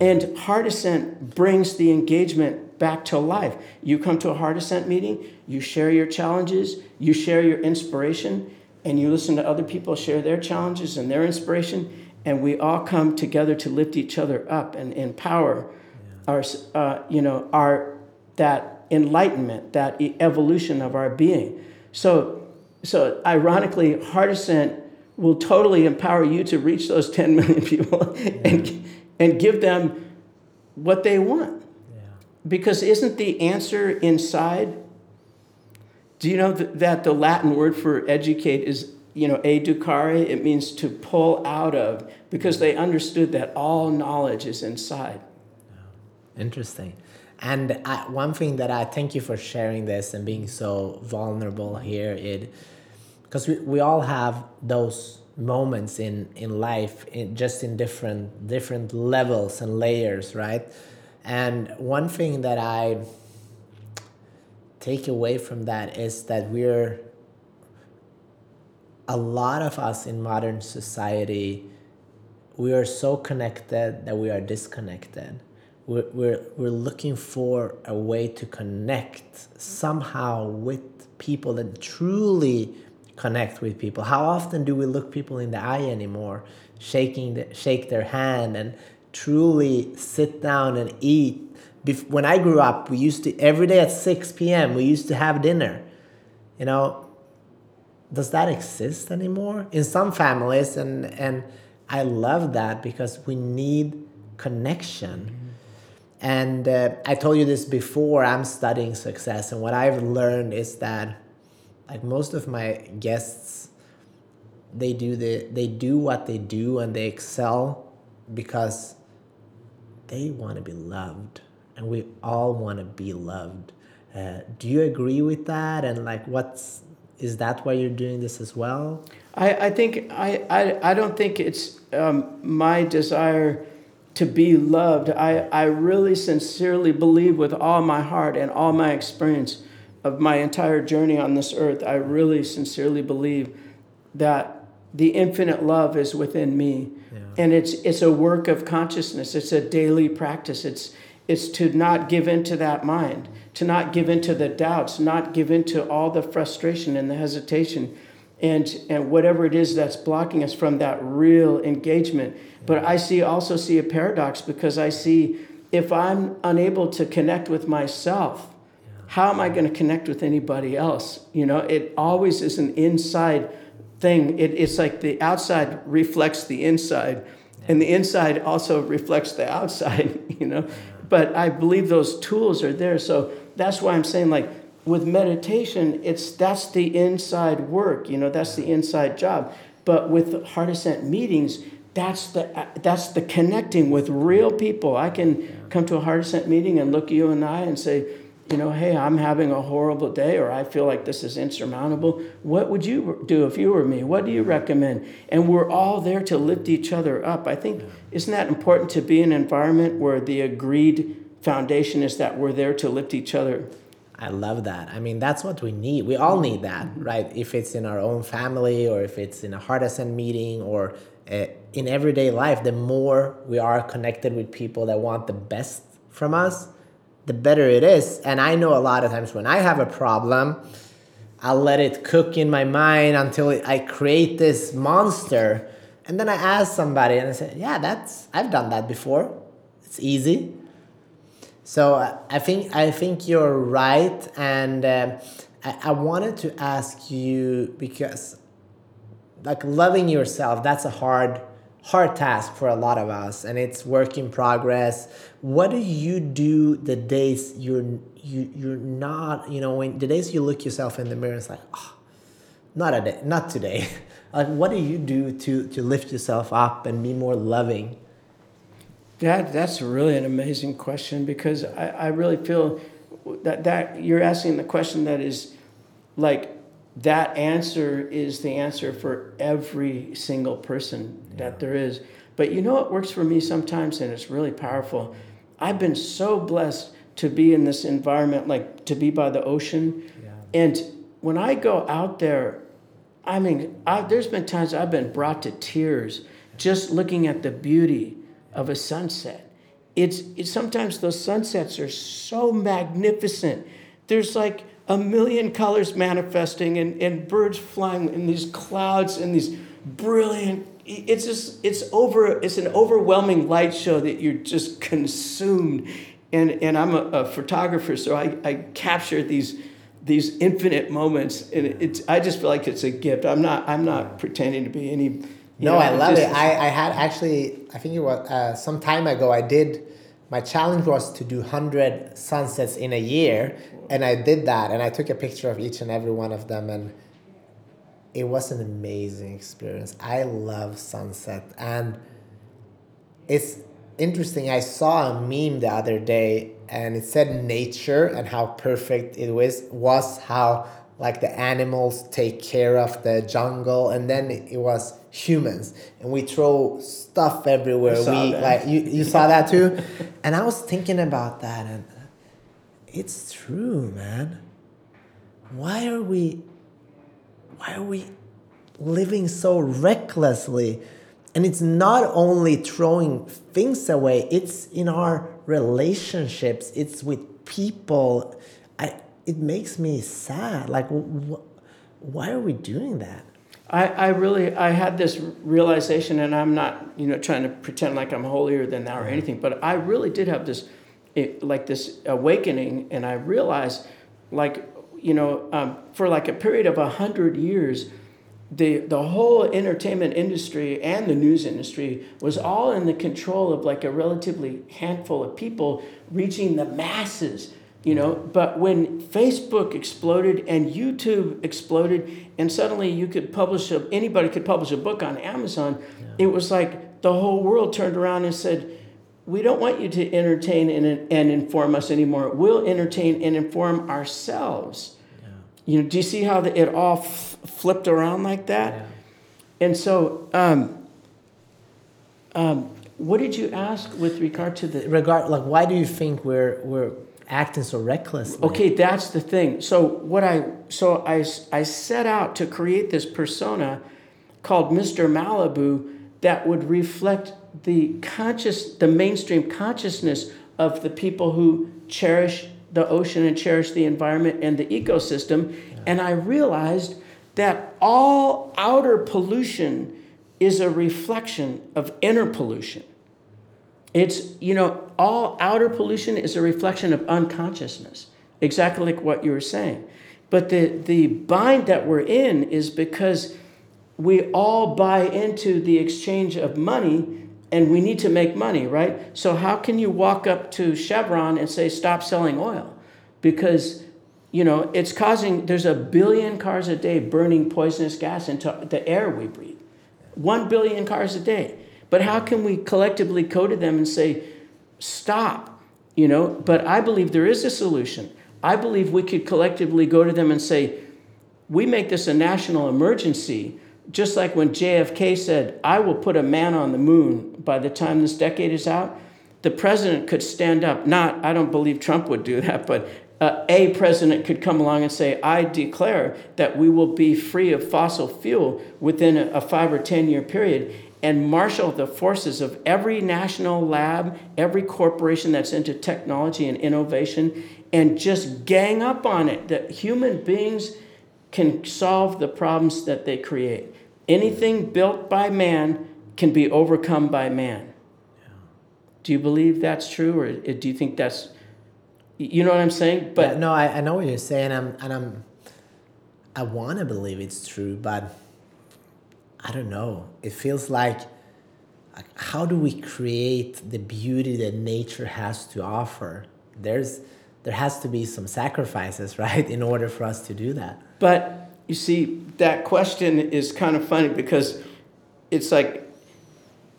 And Heart Ascent brings the engagement back to life. You come to a Heart Ascent meeting, you share your challenges, you share your inspiration, and you listen to other people share their challenges and their inspiration, and we all come together to lift each other up and empower our, uh, you know, our that enlightenment, that evolution of our being. So, so ironically, Heart Ascent will totally empower you to reach those 10 million people and, and give them what they want. Yeah. Because isn't the answer inside? Do you know that the Latin word for educate is, you know, educare? It means to pull out of, because they understood that all knowledge is inside. Interesting. And I, one thing that I thank you for sharing this and being so vulnerable here, it because we, we all have those moments in in life, in, just in different different levels and layers, right? And one thing that I take away from that is that we're a lot of us in modern society we are so connected that we are disconnected we're, we're, we're looking for a way to connect somehow with people that truly connect with people? How often do we look people in the eye anymore shaking the, shake their hand and truly sit down and eat? Bef- when i grew up we used to every day at 6 p.m we used to have dinner. You know does that exist anymore? In some families and and i love that because we need connection. And uh, i told you this before i'm studying success and what i've learned is that like most of my guests they do the they do what they do and they excel because they want to be loved and we all want to be loved. Uh, do you agree with that? And like, what's is that why you're doing this as well? I, I think I, I, I don't think it's um, my desire to be loved. I, I really sincerely believe with all my heart and all my experience of my entire journey on this earth, I really sincerely believe that the infinite love is within me. Yeah. And it's, it's a work of consciousness, it's a daily practice. It's, it's to not give in to that mind, to not give in to the doubts, not give in to all the frustration and the hesitation and, and whatever it is that's blocking us from that real engagement. But I see also see a paradox because I see if I'm unable to connect with myself, how am I going to connect with anybody else? You know, it always is an inside thing. It, it's like the outside reflects the inside, and the inside also reflects the outside, you know. But I believe those tools are there. So that's why I'm saying, like, with meditation, it's that's the inside work, you know, that's the inside job. But with heart ascent meetings, that's the that's the connecting with real people. I can come to a heart ascent meeting and look you and I and say, you know, hey, I'm having a horrible day or I feel like this is insurmountable. What would you do if you were me? What do you recommend? And we're all there to lift each other up. I think, isn't that important to be in an environment where the agreed foundation is that we're there to lift each other? I love that. I mean, that's what we need. We all need that, right? If it's in our own family or if it's in a heart ascent meeting or uh, in everyday life, the more we are connected with people that want the best from us, the better it is. And I know a lot of times when I have a problem, I'll let it cook in my mind until I create this monster. And then I ask somebody and I say, Yeah, that's, I've done that before. It's easy. So I think, I think you're right. And uh, I, I wanted to ask you because, like, loving yourself, that's a hard hard task for a lot of us and it's work in progress. What do you do the days you're you you're not you know when the days you look yourself in the mirror it's like oh, not a day not today. Like what do you do to to lift yourself up and be more loving? That that's really an amazing question because i i really feel that that you're asking the question that is like that answer is the answer for every single person. That there is. But you know what works for me sometimes, and it's really powerful? I've been so blessed to be in this environment, like to be by the ocean. Yeah. And when I go out there, I mean, I, there's been times I've been brought to tears just looking at the beauty of a sunset. It's, it's sometimes those sunsets are so magnificent. There's like, a million colors manifesting and, and birds flying in these clouds and these brilliant it's just it's over it's an overwhelming light show that you're just consumed. And and i'm a, a photographer so I, I capture these these infinite moments and it's i just feel like it's a gift. I'm not i'm not pretending to be any no know, i love just, it I, I had actually i think it was uh, some time ago i did my challenge was to do 100 sunsets in a year and i did that and i took a picture of each and every one of them and it was an amazing experience. I love sunset and it's interesting i saw a meme the other day and it said nature and how perfect it was was how like the animals take care of the jungle and then it was humans and we throw stuff everywhere. We that. like you, you saw that too? And i was thinking about that and it's true man. Why are we why are we living so recklessly and it's not only throwing things away it's in our relationships it's with people I, it makes me sad. Like, wh- why are we doing that? I, I really I had this realization, and I'm not you know trying to pretend like I'm holier than thou or mm-hmm. anything, but I really did have this it, like this awakening, and I realized like you know um, for like a period of a hundred years. The, the whole entertainment industry and the news industry was all in the control of like a relatively handful of people reaching the masses you know but when facebook exploded and youtube exploded and suddenly you could publish a, anybody could publish a book on amazon yeah. it was like the whole world turned around and said we don't want you to entertain and, and inform us anymore. We'll entertain and inform ourselves. You know, do you see how the, it all f- flipped around like that? Yeah. And so, um, um, what did you ask with regard to the regard? Like, why do you think we're we're acting so recklessly? Okay, that's the thing. So what I so I I set out to create this persona called Mr. Malibu that would reflect the conscious, the mainstream consciousness of the people who cherish the ocean and cherish the environment and the ecosystem. Yeah. And I realized that all outer pollution is a reflection of inner pollution. It's, you know, all outer pollution is a reflection of unconsciousness, exactly like what you were saying. But the, the bind that we're in is because we all buy into the exchange of money and we need to make money, right? So, how can you walk up to Chevron and say, stop selling oil? Because, you know, it's causing, there's a billion cars a day burning poisonous gas into the air we breathe. One billion cars a day. But how can we collectively go to them and say, stop? You know, but I believe there is a solution. I believe we could collectively go to them and say, we make this a national emergency just like when JFK said, I will put a man on the moon by the time this decade is out, the president could stand up. Not, I don't believe Trump would do that, but uh, a president could come along and say, I declare that we will be free of fossil fuel within a, a five or 10 year period and marshal the forces of every national lab, every corporation that's into technology and innovation, and just gang up on it that human beings can solve the problems that they create. Anything built by man can be overcome by man. Yeah. Do you believe that's true, or uh, do you think that's, you know what I'm saying? But yeah, no, I, I know what you're saying, I'm, and I'm, I want to believe it's true, but I don't know. It feels like, like, how do we create the beauty that nature has to offer? There's, there has to be some sacrifices, right, in order for us to do that. But you see, that question is kind of funny because it's like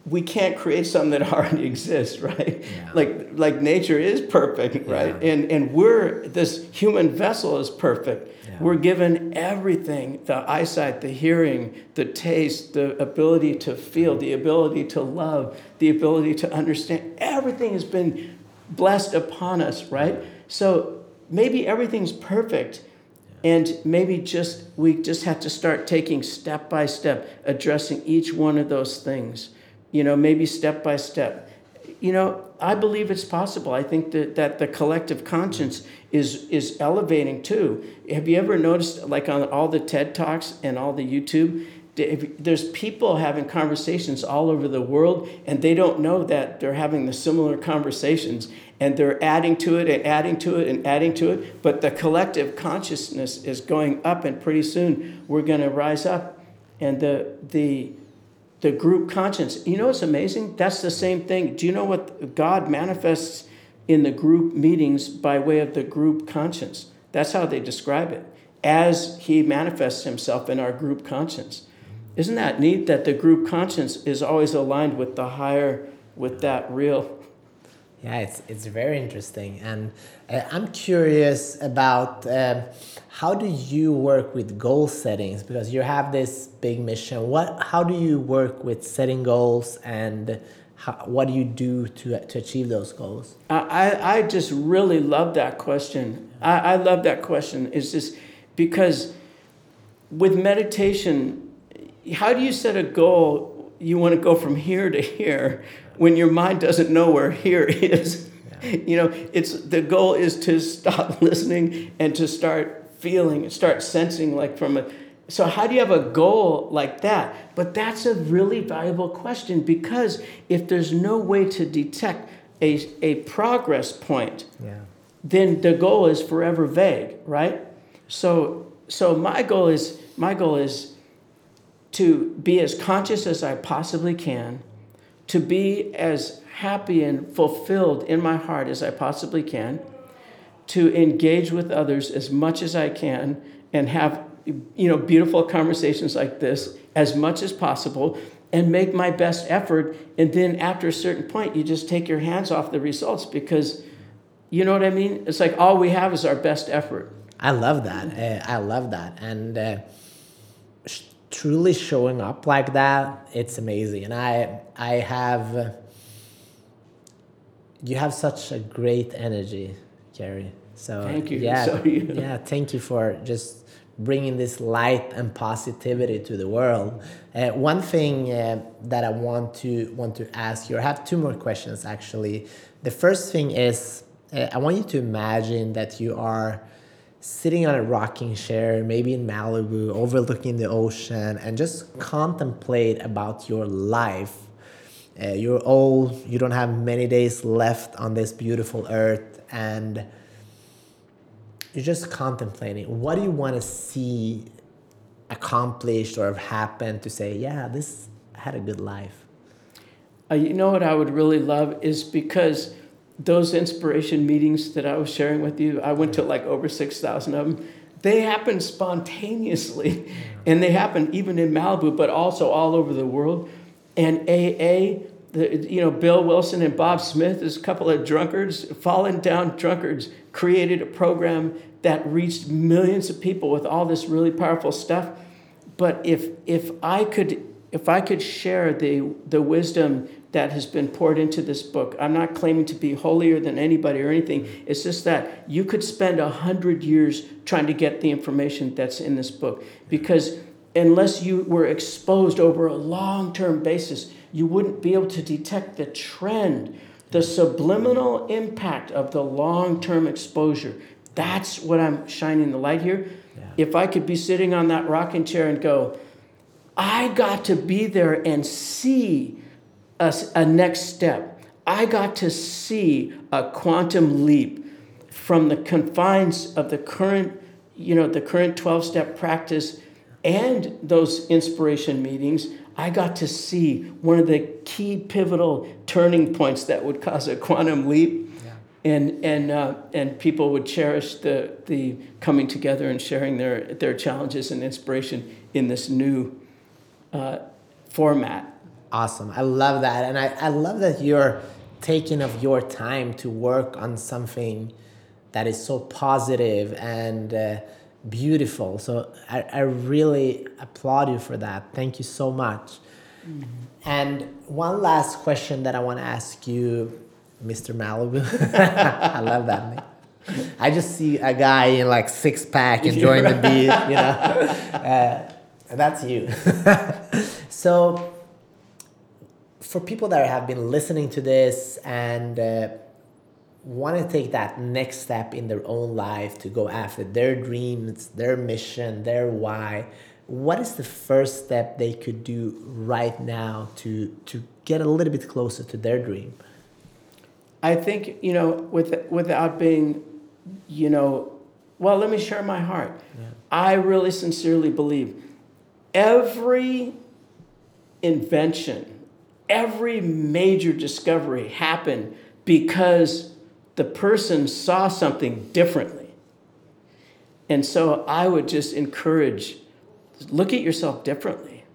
we can't create something that already exists, right? Yeah. Like like nature is perfect, right? Yeah. And and we're this human vessel is perfect. Yeah. We're given everything, the eyesight, the hearing, the taste, the ability to feel, mm-hmm. the ability to love, the ability to understand. Everything has been blessed upon us, right? So maybe everything's perfect and maybe just we just have to start taking step by step, addressing each one of those things. You know, maybe step by step. You know, I believe it's possible. I think that, that the collective conscience is is elevating too. Have you ever noticed, like on all the TED Talks and all the YouTube, there's people having conversations all over the world and they don't know that they're having the similar conversations and they're adding to it and adding to it and adding to it but the collective consciousness is going up and pretty soon we're going to rise up. And the the the group conscience you know what's amazing? That's the same thing. Do you know what god manifests in the group meetings by way of the group conscience? That's how they describe it. As he manifests himself in our group conscience isn't that neat that the group conscience is always aligned with the higher, with that real? Yeah, it's, it's very interesting. And uh, I'm curious about uh, how do you work with goal settings? Because you have this big mission. What, how do you work with setting goals and how, what do you do to, to achieve those goals? I, I just really love that question. I, I love that question. It's just because with meditation, how do you set a goal you want to go from here to here when your mind doesn't know where here is yeah. you know it's the goal is to stop listening and to start feeling and start sensing like from a so how do you have a goal like that but that's a really valuable question because if there's no way to detect a, a progress point yeah. then the goal is forever vague right so so my goal is my goal is to be as conscious as I possibly can, to be as happy and fulfilled in my heart as I possibly can, to engage with others as much as I can and have you know beautiful conversations like this as much as possible and make my best effort. And then after a certain point, you just take your hands off the results because you know what I mean? It's like all we have is our best effort. I love that. Uh, I love that. And uh, truly showing up like that, it's amazing. And I, I have, you have such a great energy, Gary. So thank you. Yeah, so yeah. Thank you for just bringing this light and positivity to the world. Uh, one thing uh, that I want to want to ask you, I have two more questions actually. The first thing is, uh, I want you to imagine that you are sitting on a rocking chair, maybe in Malibu, overlooking the ocean, and just contemplate about your life. Uh, you're old, you don't have many days left on this beautiful earth, and you're just contemplating what do you want to see accomplished or have happened to say, yeah, this had a good life. Uh, you know what I would really love is because those inspiration meetings that I was sharing with you, I went to like over 6,000 of them. They happen spontaneously and they happen even in Malibu, but also all over the world. And AA, the, you know, Bill Wilson and Bob Smith, is a couple of drunkards, fallen down drunkards, created a program that reached millions of people with all this really powerful stuff. But if if I could if I could share the the wisdom that has been poured into this book. I'm not claiming to be holier than anybody or anything. It's just that you could spend a hundred years trying to get the information that's in this book because unless you were exposed over a long-term basis, you wouldn't be able to detect the trend, the subliminal impact of the long-term exposure. That's what I'm shining the light here. Yeah. If I could be sitting on that rocking chair and go, I got to be there and see a, a next step. I got to see a quantum leap from the confines of the current, you know, the current 12 step practice and those inspiration meetings. I got to see one of the key pivotal turning points that would cause a quantum leap. Yeah. And, and, uh, and people would cherish the, the coming together and sharing their, their challenges and inspiration in this new uh, format Awesome. I love that. And I, I love that you're taking of your time to work on something that is so positive and uh, beautiful. So I, I really applaud you for that. Thank you so much. Mm-hmm. And one last question that I want to ask you, Mr. Malibu. I love that name. I just see a guy in like six pack enjoying the beach, you know. Uh, that's you. so for people that have been listening to this and uh, want to take that next step in their own life to go after their dreams, their mission, their why, what is the first step they could do right now to to get a little bit closer to their dream? I think you know, with without being, you know, well, let me share my heart. Yeah. I really sincerely believe every invention every major discovery happened because the person saw something differently. And so I would just encourage look at yourself differently.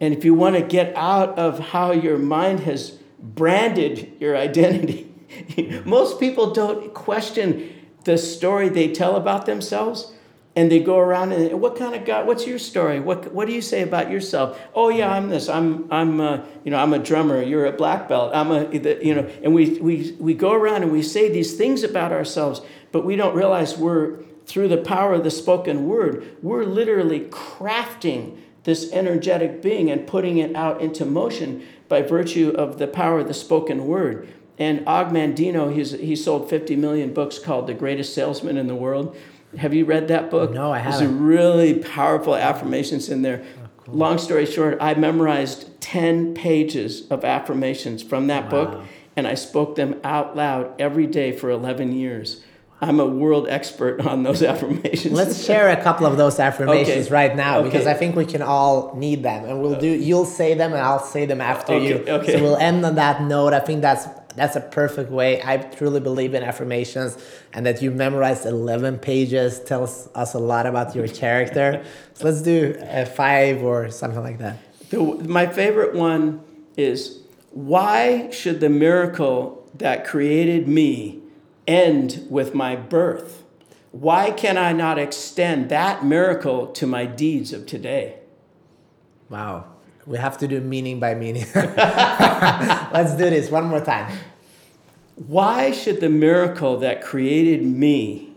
And if you want to get out of how your mind has branded your identity, most people don't question the story they tell about themselves and they go around and what kind of God? What's your story? What What do you say about yourself? Oh yeah, I'm this. I'm I'm uh, you know I'm a drummer. You're a black belt. I'm a you know, and we we we go around and we say these things about ourselves, but we don't realize we're through the power of the spoken word. We're literally crafting this energetic being and putting it out into motion by virtue of the power of the spoken word. And Og Mandino, he's, he sold 50 million books called The Greatest Salesman in the World. Have you read that book? No, I haven't. There's really powerful affirmations in there. Oh, cool. Long story short, I memorized 10 pages of affirmations from that wow. book and I spoke them out loud every day for 11 years. I'm a world expert on those affirmations. Let's share a couple of those affirmations okay. right now okay. because I think we can all need them, and we'll do. You'll say them, and I'll say them after okay. you. Okay. So we'll end on that note. I think that's that's a perfect way. I truly believe in affirmations, and that you memorized 11 pages tells us a lot about your character. so let's do a five or something like that. The, my favorite one is why should the miracle that created me end with my birth? Why can I not extend that miracle to my deeds of today? Wow. We have to do meaning by meaning. Let's do this one more time. Why should the miracle that created me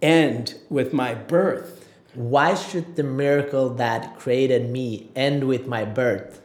end with my birth? Why should the miracle that created me end with my birth?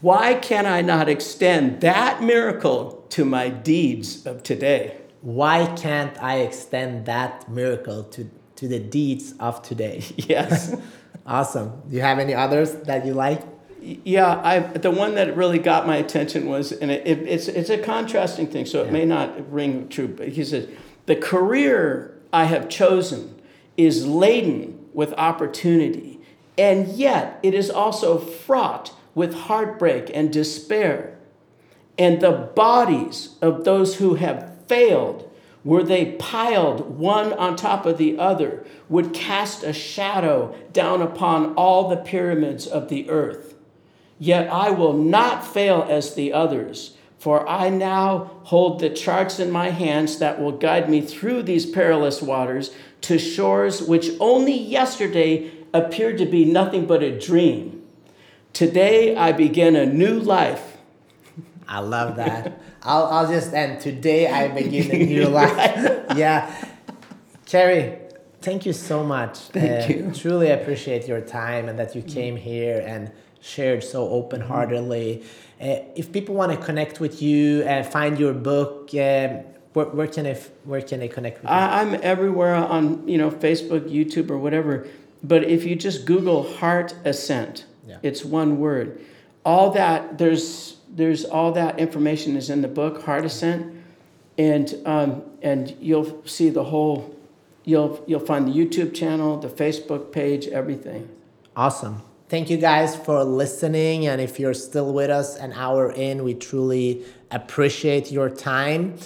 Why can I not extend that miracle to my deeds of today? Why can't I extend that miracle to, to the deeds of today? Yes. awesome. Do you have any others that you like? Yeah, I the one that really got my attention was, and it, it, it's it's a contrasting thing, so it Yeah. may not ring true. But he says, "The career I have chosen is laden with opportunity, and yet it is also fraught with heartbreak and despair. And the bodies of those who have failed, were they piled one on top of the other, would cast a shadow down upon all the pyramids of the earth." Yet I will not fail as the others, for I now hold the charts in my hands that will guide me through these perilous waters to shores which only yesterday appeared to be nothing but a dream. Today I begin a new life. I love that. I'll, I'll just end. Today I begin a new life. yeah. Cary, thank you so much. Thank Uh, you. Truly appreciate your time and that you came here and shared so open heartedly. Uh, if people want to connect with you and find your book, um, where, where, can they, where can they connect with you? I, I'm everywhere on you know Facebook, YouTube, or whatever. But if you just Google Heart Ascent, Yeah. it's one word. All that there's there's all that information is in the book Heart Ascent, and um, and you'll see the whole. You'll you'll find the YouTube channel, the Facebook page, everything. Awesome. Thank you guys for listening. And if you're still with us an hour in, we truly appreciate your time.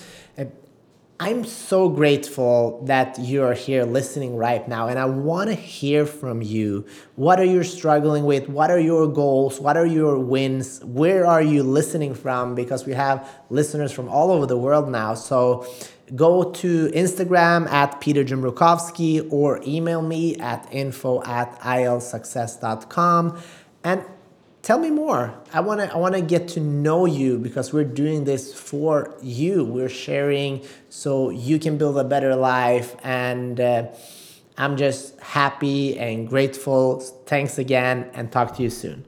I'm so grateful that you're here listening right now. And I want to hear from you. What are you struggling with? What are your goals? What are your wins? Where are you listening from? Because we have listeners from all over the world now. So go to Instagram at Peter Jumrukovski or email me at info at ilovesuccess.com and tell me more. I want to I want to get to know you because we're doing this for you. We're sharing so you can build a better life and uh, I'm just happy and grateful. Thanks again and talk to you soon.